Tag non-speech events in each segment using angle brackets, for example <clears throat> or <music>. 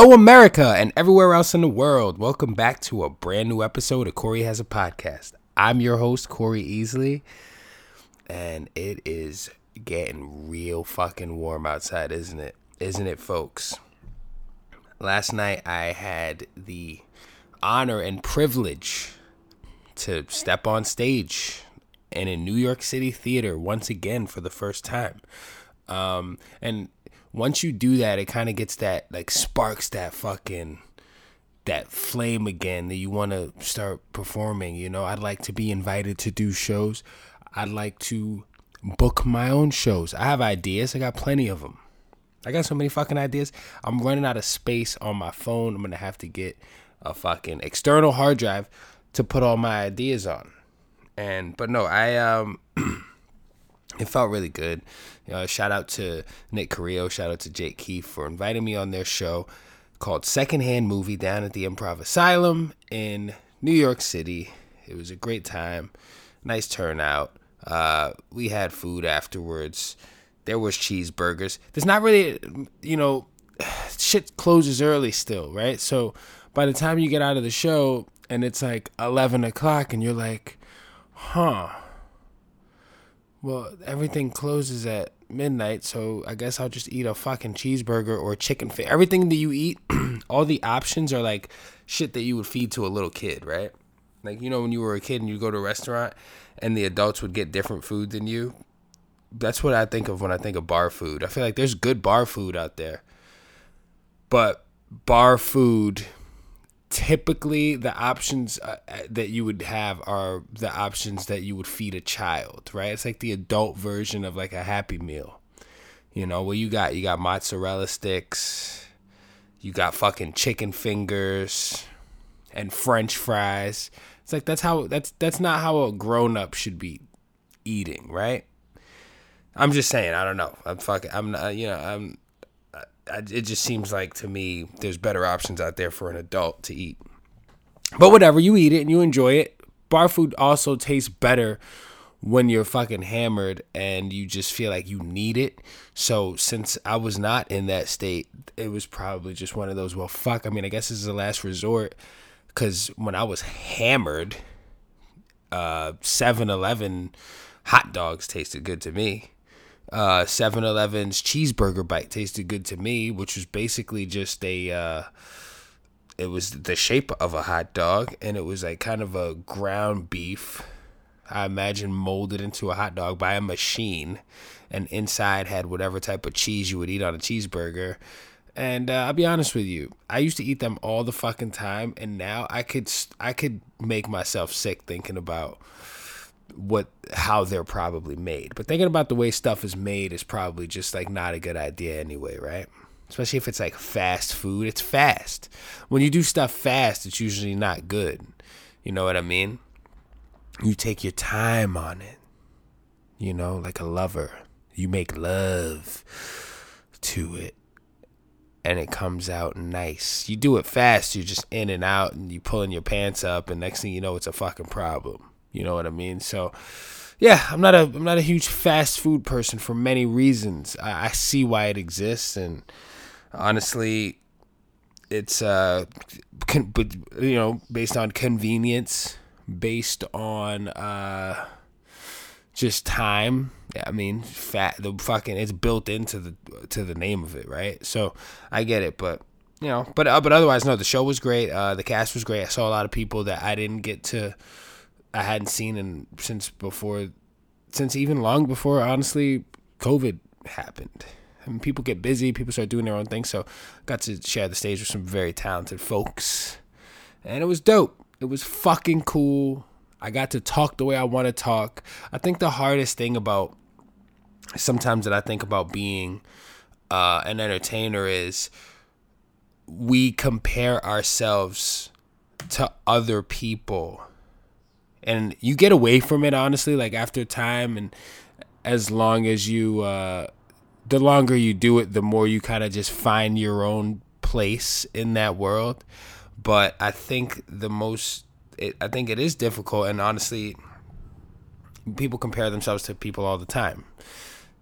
Hello, America, and everywhere else in the world. Welcome back to a brand new episode of Corey Has a Podcast. I'm your host, Corey Easley, and it is getting real fucking warm outside, isn't it? Isn't it, folks? Last night I had the honor and privilege to step on stage in a New York City theater once again for the first time. Um, and once you do that, it kind of gets that like sparks that fucking that flame again that you want to start performing. You know, I'd like to be invited to do shows. I'd like to book my own shows. I have ideas. I got plenty of them. I got so many fucking ideas. I'm running out of space on my phone. I'm gonna have to get a fucking external hard drive to put all my ideas on. And but no, I um <clears throat> it felt really good. Shout out to Nick Carrillo, shout out to Jake Keefe for inviting me on their show called Secondhand Movie down at the Improv Asylum in New York City. It was a great time, nice turnout. Uh, we had food afterwards. There was cheeseburgers. There's not really, you know, <sighs> shit closes early still, right? So by the time you get out of the show and it's like 11 o'clock and you're like, huh, well, everything closes at midnight, so I guess I'll just eat a fucking cheeseburger or chicken fit. Everything that you eat, <clears throat> all the options are like shit that you would feed to a little kid, right? Like you know when you were a kid and you go to a restaurant and the adults would get different food than you. That's what I think of when I think of bar food. I feel like there's good bar food out there. But bar food typically the options uh, uh, that you would have are the options that you would feed a child, right? It's like the adult version of like a happy meal. You know, what you got you got mozzarella sticks, you got fucking chicken fingers and french fries. It's like that's how that's that's not how a grown-up should be eating, right? I'm just saying, I don't know. I'm fucking I'm not, you know, I'm it just seems like to me there's better options out there for an adult to eat. But whatever, you eat it and you enjoy it. Bar food also tastes better when you're fucking hammered and you just feel like you need it. So since I was not in that state, it was probably just one of those, well, fuck. I mean, I guess this is the last resort because when I was hammered, uh, 7 Eleven hot dogs tasted good to me uh 7-Eleven's cheeseburger bite tasted good to me, which was basically just a uh it was the shape of a hot dog and it was like kind of a ground beef. I imagine molded into a hot dog by a machine and inside had whatever type of cheese you would eat on a cheeseburger. And uh, I'll be honest with you, I used to eat them all the fucking time, and now I could I could make myself sick thinking about what how they're probably made. But thinking about the way stuff is made is probably just like not a good idea anyway, right? Especially if it's like fast food. It's fast. When you do stuff fast, it's usually not good. You know what I mean? You take your time on it. You know, like a lover. You make love to it. And it comes out nice. You do it fast, you're just in and out and you pulling your pants up and next thing you know it's a fucking problem. You know what I mean? So, yeah, I'm not a I'm not a huge fast food person for many reasons. I, I see why it exists, and honestly, it's uh, con- but you know, based on convenience, based on uh, just time. Yeah, I mean, fat the fucking it's built into the to the name of it, right? So I get it, but you know, but uh, but otherwise, no, the show was great. Uh, the cast was great. I saw a lot of people that I didn't get to I hadn't seen in since before, since even long before honestly COVID happened. I mean, people get busy, people start doing their own thing. So, got to share the stage with some very talented folks, and it was dope. It was fucking cool. I got to talk the way I want to talk. I think the hardest thing about sometimes that I think about being uh, an entertainer is we compare ourselves to other people and you get away from it honestly like after time and as long as you uh the longer you do it the more you kind of just find your own place in that world but i think the most it, i think it is difficult and honestly people compare themselves to people all the time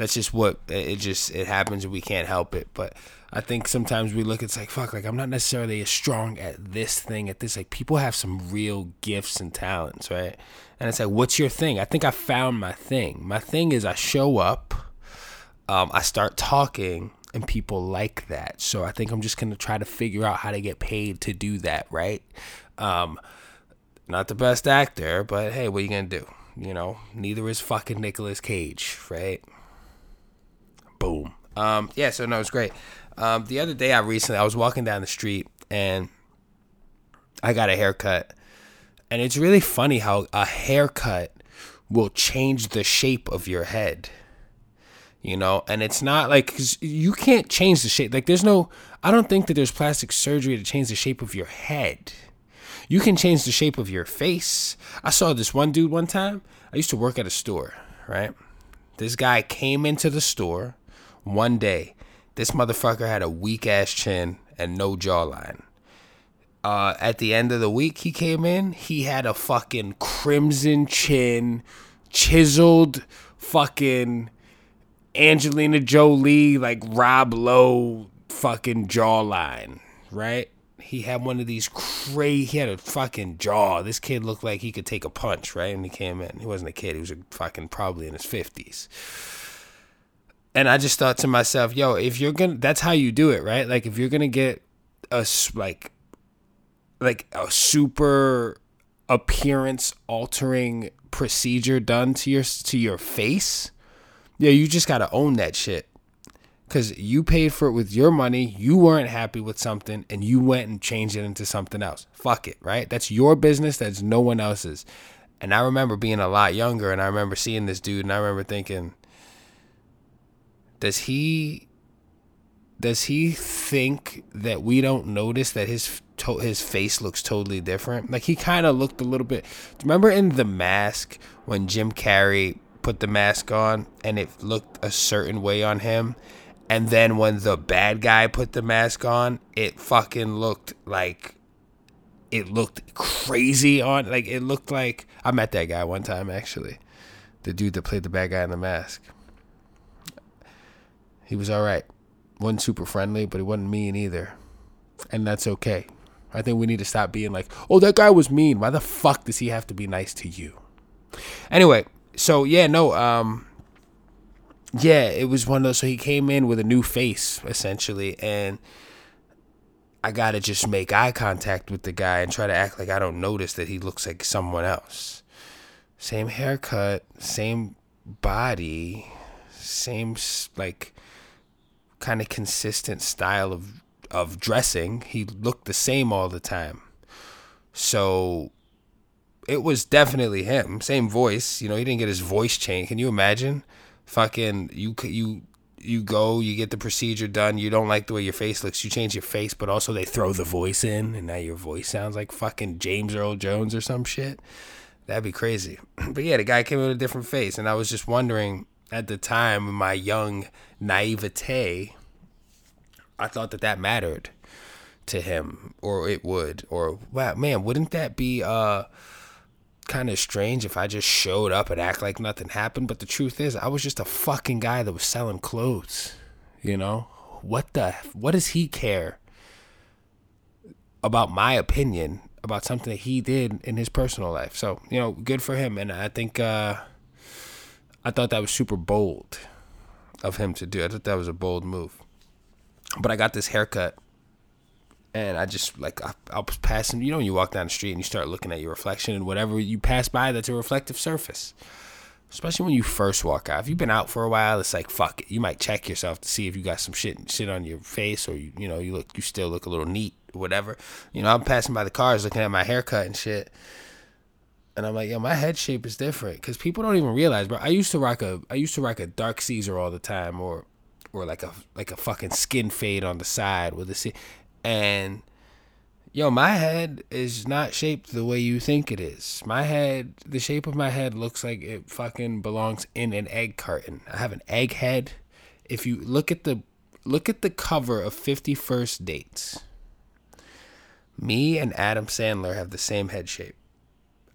that's just what it just it happens and we can't help it. But I think sometimes we look at it's like fuck like I'm not necessarily as strong at this thing at this like people have some real gifts and talents, right? And it's like what's your thing? I think I found my thing. My thing is I show up, um, I start talking and people like that. So I think I'm just gonna try to figure out how to get paid to do that, right? Um, not the best actor, but hey, what are you gonna do? You know, neither is fucking Nicolas Cage, right? Boom. Um, yeah, so no, it's great. Um, the other day, I recently I was walking down the street and I got a haircut, and it's really funny how a haircut will change the shape of your head. You know, and it's not like you can't change the shape. Like, there's no, I don't think that there's plastic surgery to change the shape of your head. You can change the shape of your face. I saw this one dude one time. I used to work at a store, right? This guy came into the store one day. This motherfucker had a weak ass chin and no jawline. Uh, at the end of the week, he came in. He had a fucking crimson chin, chiseled fucking Angelina Jolie, like Rob Lowe fucking jawline, right? He had one of these crazy, he had a fucking jaw. This kid looked like he could take a punch, right? And he came in. He wasn't a kid, he was a fucking probably in his 50s and I just thought to myself, yo, if you're gonna, that's how you do it, right? Like if you're gonna get a like, like a super appearance altering procedure done to your to your face, yeah, you just gotta own that shit. Cause you paid for it with your money, you weren't happy with something, and you went and changed it into something else. Fuck it, right? That's your business. That's no one else's. And I remember being a lot younger, and I remember seeing this dude, and I remember thinking does he does he think that we don't notice that his to- his face looks totally different? Like he kind of looked a little bit. Remember in The Mask when Jim Carrey put the mask on and it looked a certain way on him, and then when the bad guy put the mask on, it fucking looked like it looked crazy on. Like it looked like I met that guy one time actually, the dude that played the bad guy in the mask. He was all right. wasn't super friendly, but he wasn't mean either, and that's okay. I think we need to stop being like, "Oh, that guy was mean. Why the fuck does he have to be nice to you?" Anyway, so yeah, no, um, yeah, it was one of those. So he came in with a new face essentially, and I gotta just make eye contact with the guy and try to act like I don't notice that he looks like someone else. Same haircut, same body, same like kind of consistent style of of dressing. He looked the same all the time. So it was definitely him. Same voice. You know, he didn't get his voice changed. Can you imagine? Fucking you you you go, you get the procedure done, you don't like the way your face looks, you change your face, but also they throw the voice in and now your voice sounds like fucking James Earl Jones or some shit. That'd be crazy. <clears throat> But yeah, the guy came with a different face and I was just wondering at the time, in my young naivete, I thought that that mattered to him, or it would, or wow, man, wouldn't that be uh kind of strange if I just showed up and act like nothing happened? But the truth is, I was just a fucking guy that was selling clothes. You know what the what does he care about my opinion about something that he did in his personal life? So you know, good for him, and I think. uh I thought that was super bold of him to do. I thought that was a bold move. But I got this haircut, and I just like I, I was passing. You know, when you walk down the street and you start looking at your reflection, and whatever you pass by, that's a reflective surface. Especially when you first walk out. If you've been out for a while, it's like fuck it. You might check yourself to see if you got some shit shit on your face, or you you know you look you still look a little neat, whatever. You know, I'm passing by the cars looking at my haircut and shit and I'm like, yo, my head shape is different because people don't even realize, bro. I used to rock a, I used to rock a dark Caesar all the time, or, or like a like a fucking skin fade on the side with a C, and yo, my head is not shaped the way you think it is. My head, the shape of my head looks like it fucking belongs in an egg carton. I have an egg head. If you look at the look at the cover of Fifty First Dates, me and Adam Sandler have the same head shape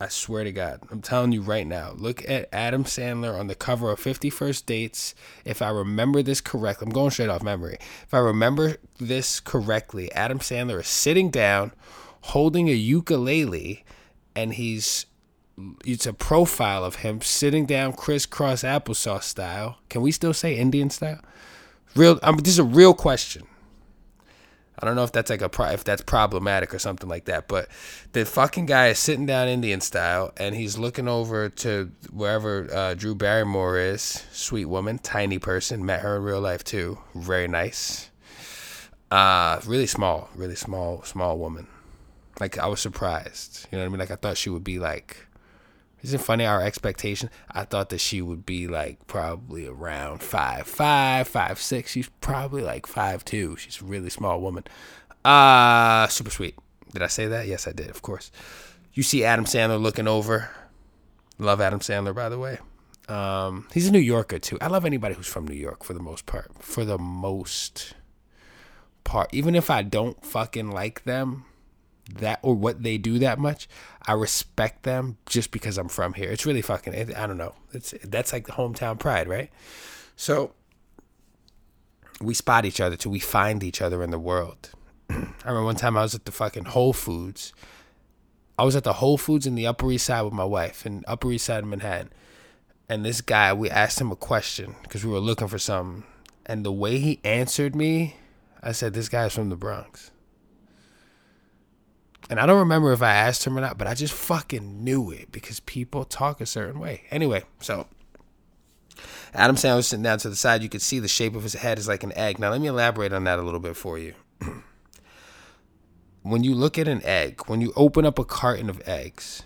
I swear to God. I'm telling you right now. Look at Adam Sandler on the cover of 51st Dates. If I remember this correctly, I'm going straight off memory. If I remember this correctly, Adam Sandler is sitting down holding a ukulele and he's it's a profile of him sitting down crisscross applesauce style. Can we still say Indian style? Real um, this is a real question. I don't know if that's like a pro- if that's problematic or something like that, but the fucking guy is sitting down Indian style and he's looking over to wherever uh, Drew Barrymore is. Sweet woman, tiny person. Met her in real life too. Very nice. Uh, really small, really small, small woman. Like I was surprised. You know what I mean? Like I thought she would be like isn't funny our expectation? I thought that she would be like probably around five five, five six. She's probably like five two. She's a really small woman. Uh super sweet. Did I say that? Yes, I did, of course. You see Adam Sandler looking over. Love Adam Sandler, by the way. Um, he's a New Yorker too. I love anybody who's from New York for the most part. For the most part, even if I don't fucking like them, that or what they do that much, I respect them just because I'm from here. It's really fucking. I don't know. It's that's like the hometown pride, right? So we spot each other till we find each other in the world. <clears throat> I remember one time I was at the fucking Whole Foods. I was at the Whole Foods in the Upper East Side with my wife in Upper East Side of Manhattan. And this guy, we asked him a question because we were looking for something. And the way he answered me, I said, This guy's from the Bronx. And I don't remember if I asked him or not, but I just fucking knew it because people talk a certain way. Anyway, so Adam Sandler was sitting down to the side. You could see the shape of his head is like an egg. Now, let me elaborate on that a little bit for you. <clears throat> when you look at an egg, when you open up a carton of eggs,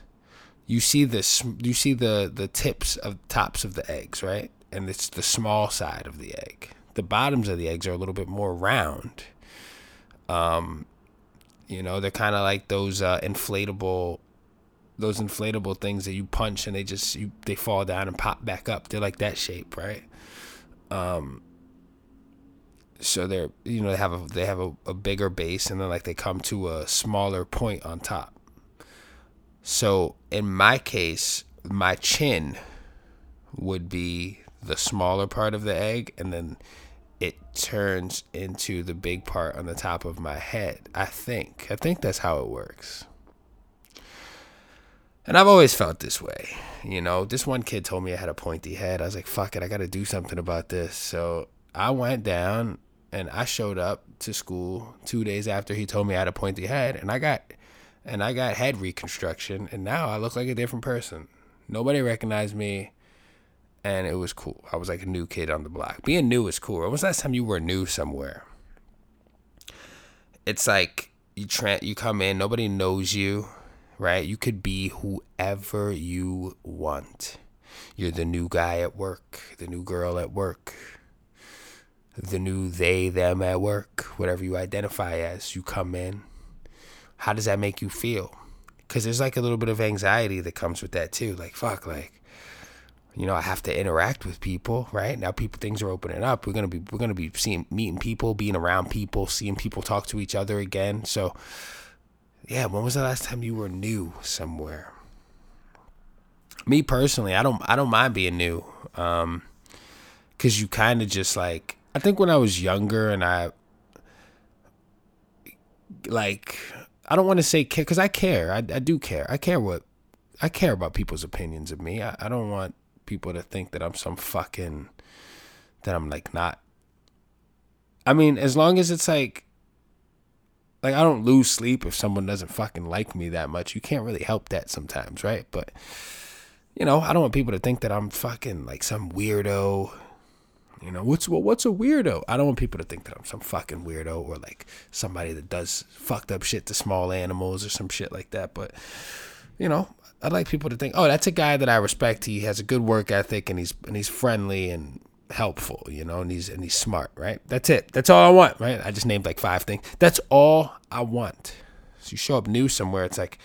you see this you see the the tips of tops of the eggs, right? And it's the small side of the egg. The bottoms of the eggs are a little bit more round. Um, you know, they're kind of like those uh, inflatable, those inflatable things that you punch and they just you they fall down and pop back up. They're like that shape, right? Um. So they're you know they have a they have a, a bigger base and then like they come to a smaller point on top. So in my case, my chin would be the smaller part of the egg, and then it turns into the big part on the top of my head. I think. I think that's how it works. And I've always felt this way. You know, this one kid told me I had a pointy head. I was like, fuck it, I got to do something about this. So I went down and I showed up to school two days after he told me I had a pointy head. And I got. And I got head reconstruction, and now I look like a different person. Nobody recognized me and it was cool. I was like a new kid on the block. Being new is cool. When was the last time you were new somewhere? It's like you tra- you come in, nobody knows you, right? You could be whoever you want. You're the new guy at work, the new girl at work, the new they them at work, whatever you identify as. You come in. How does that make you feel? Cuz there's like a little bit of anxiety that comes with that too. Like fuck like you know, I have to interact with people, right? Now people things are opening up. We're gonna be we're gonna be seeing meeting people, being around people, seeing people talk to each other again. So yeah, when was the last time you were new somewhere? Me personally, I don't I don't mind being new. Um cuz you kind of just like I think when I was younger and I like I don't want to say care cuz I care. I I do care. I care what I care about people's opinions of me. I, I don't want people to think that I'm some fucking that I'm like not. I mean, as long as it's like like I don't lose sleep if someone doesn't fucking like me that much. You can't really help that sometimes, right? But you know, I don't want people to think that I'm fucking like some weirdo. You know, what's well, what's a weirdo? I don't want people to think that I'm some fucking weirdo or like somebody that does fucked up shit to small animals or some shit like that. But you know, I'd like people to think, oh, that's a guy that I respect. He has a good work ethic and he's and he's friendly and helpful, you know, and he's and he's smart, right? That's it. That's all I want, right? I just named like five things. That's all I want. So you show up new somewhere, it's like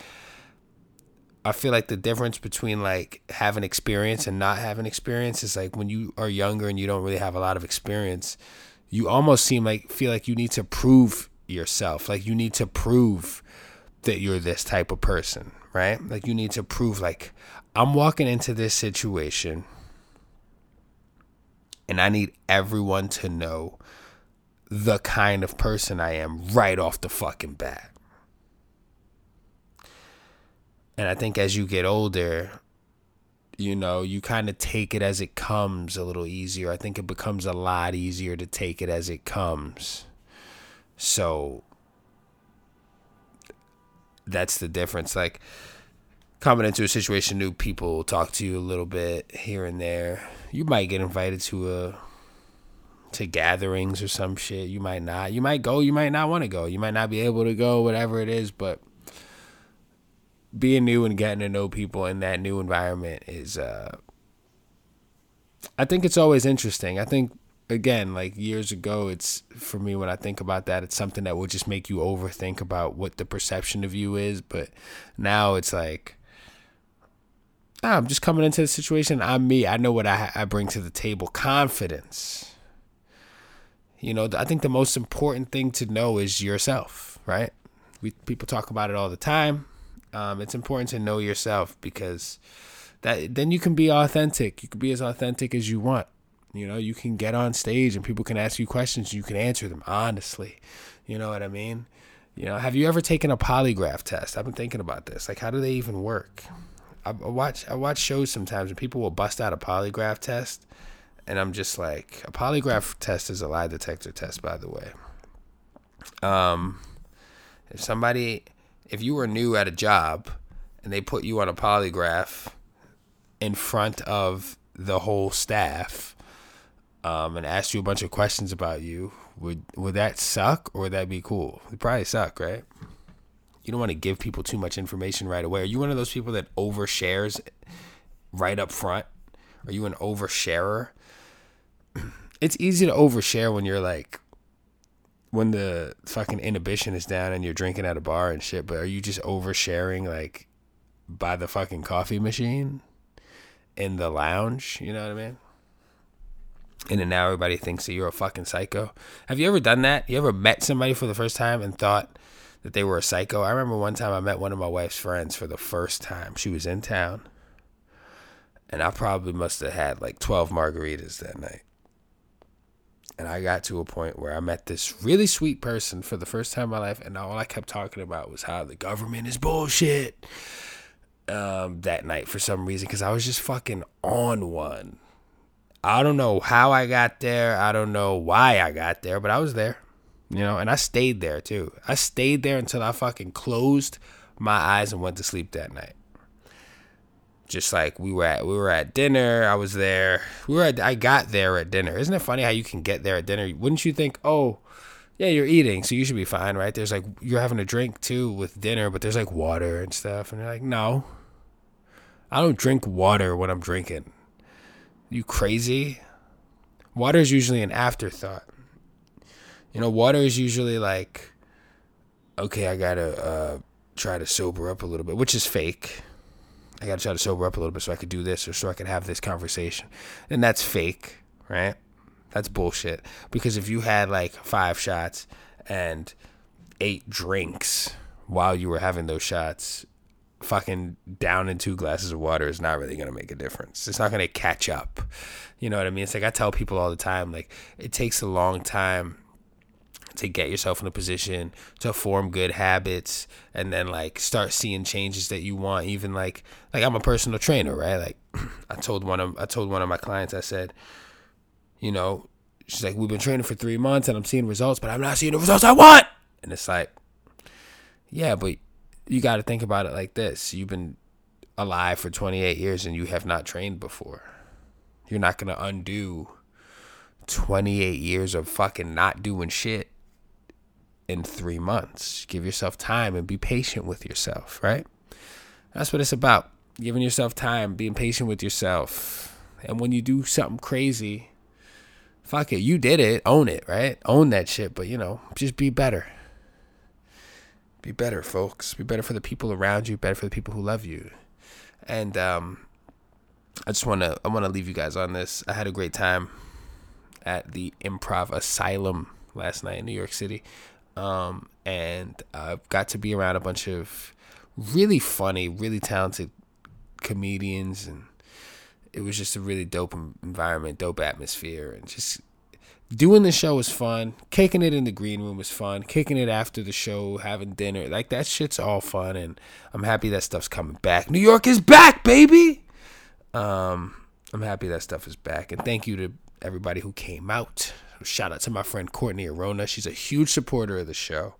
I feel like the difference between like having experience and not having experience is like when you are younger and you don't really have a lot of experience, you almost seem like feel like you need to prove yourself. Like you need to prove that you're this type of person, right? Like you need to prove like I'm walking into this situation and I need everyone to know the kind of person I am right off the fucking bat. And I think as you get older, you know, you kind of take it as it comes a little easier. I think it becomes a lot easier to take it as it comes. So that's the difference. Like coming into a situation, new people talk to you a little bit here and there. You might get invited to a to gatherings or some shit. You might not. You might go. You might not want to go. You might not be able to go. Whatever it is, but being new and getting to know people in that new environment is uh I think it's always interesting. I think again, like years ago, it's for me when I think about that, it's something that will just make you overthink about what the perception of you is. But now it's like, ah, I'm just coming into the situation. I'm me. I know what I, I bring to the table. Confidence. You know, I think the most important thing to know is yourself, right? We people talk about it all the time. Um, it's important to know yourself because that then you can be authentic. You can be as authentic as you want. You know, you can get on stage and people can ask you questions. You can answer them honestly. You know what I mean? You know, have you ever taken a polygraph test? I've been thinking about this. Like, how do they even work? I, watch I watch shows sometimes and people will bust out a polygraph test, and I'm just like, a polygraph test is a lie detector test, by the way. Um, if somebody, if you were new at a job and they put you on a polygraph in front of the whole staff um, and asked you a bunch of questions about you, would would that suck or would that be cool? It'd probably suck, right? You don't want to give people too much information right away. Are you one of those people that overshares right up front? Are you an oversharer? <clears throat> It's easy to overshare when you're like when the fucking inhibition is down and you're drinking at a bar and shit, but are you just oversharing like by the fucking coffee machine in the lounge? You know what I mean? And then now everybody thinks that you're a fucking psycho. Have you ever done that? You ever met somebody for the first time and thought that they were a psycho? I remember one time I met one of my wife's friends for the first time. She was in town, and I probably must have had like 12 margaritas that night. And I got to a point where I met this really sweet person for the first time in my life, and all I kept talking about was how the government is bullshit. Um, that night for some reason, because I was just fucking on one I don't know how I got there. I don't know why I got there, but I was there. You know, and I stayed there too. I stayed there until I fucking closed my eyes and went to sleep that night. Just like we were at we were at dinner, I was there. We were at, I got there at dinner. Isn't it funny how you can get there at dinner? Wouldn't you think, "Oh, yeah, you're eating, so you should be fine, right?" There's like you're having a drink too with dinner, but there's like water and stuff, and you're like, "No. I don't drink water when I'm drinking." You crazy? Water is usually an afterthought. You know, water is usually like, okay, I gotta uh, try to sober up a little bit, which is fake. I gotta try to sober up a little bit so I could do this or so I could have this conversation. And that's fake, right? That's bullshit. Because if you had like five shots and eight drinks while you were having those shots, fucking down in two glasses of water is not really going to make a difference. It's not going to catch up. You know what I mean? It's like I tell people all the time, like, it takes a long time to get yourself in a position to form good habits and then like start seeing changes that you want even like like I'm a personal trainer right like <clears throat> I told one of I told one of my clients I said you know she's like we've been training for 3 months and I'm seeing results but I'm not seeing the results I want and it's like yeah but you got to think about it like this you've been alive for 28 years and you have not trained before. You're not going to undo 28 years of fucking not doing shit in three months. Give yourself time and be patient with yourself, right? That's what it's about. Giving yourself time, being patient with yourself. And when you do something crazy, fuck it. You did it. Own it, right? Own that shit. But, you know, just be better. Be better, folks. Be better for the people around you. Better for the people who love you. And um, I just want to I want to leave you guys on this. I had a great time at the Improv Asylum last night in New York City, um, and I got to be around a bunch of really funny, really talented comedians, and it was just a really dope environment, dope atmosphere, and just doing the show was fun. Kicking it in the green room was fun. Kicking it after the show, having dinner, like that shit's all fun, and I'm happy that stuff's coming back. New York is back, baby. Um, I'm happy that stuff is back, and thank you to everybody who came out. Shout out to my friend Courtney Arona. She's a huge supporter of the show,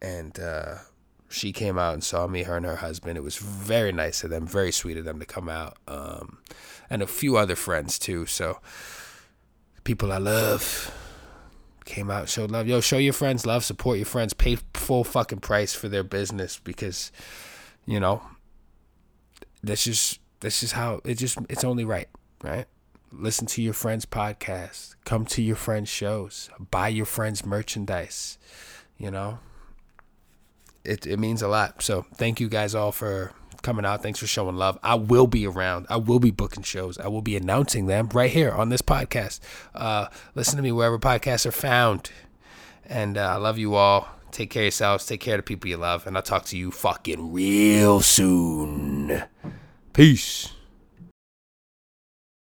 and uh, she came out and saw me, her and her husband. It was very nice of them, very sweet of them to come out, um, and a few other friends too. So people I love came out, showed love. Yo, show your friends love, support your friends, pay full fucking price for their business because, you know, this is this is how it just it's only right, right? Listen to your friends' podcasts, come to your friends' shows, buy your friends' merchandise, you know. It it means a lot. So thank you guys all for coming out. Thanks for showing love. I will be around. I will be booking shows. I will be announcing them right here on this podcast. Uh, listen to me wherever podcasts are found. And uh, I love you all. Take care of yourselves. Take care of the people you love. And I'll talk to you fucking real soon. Peace.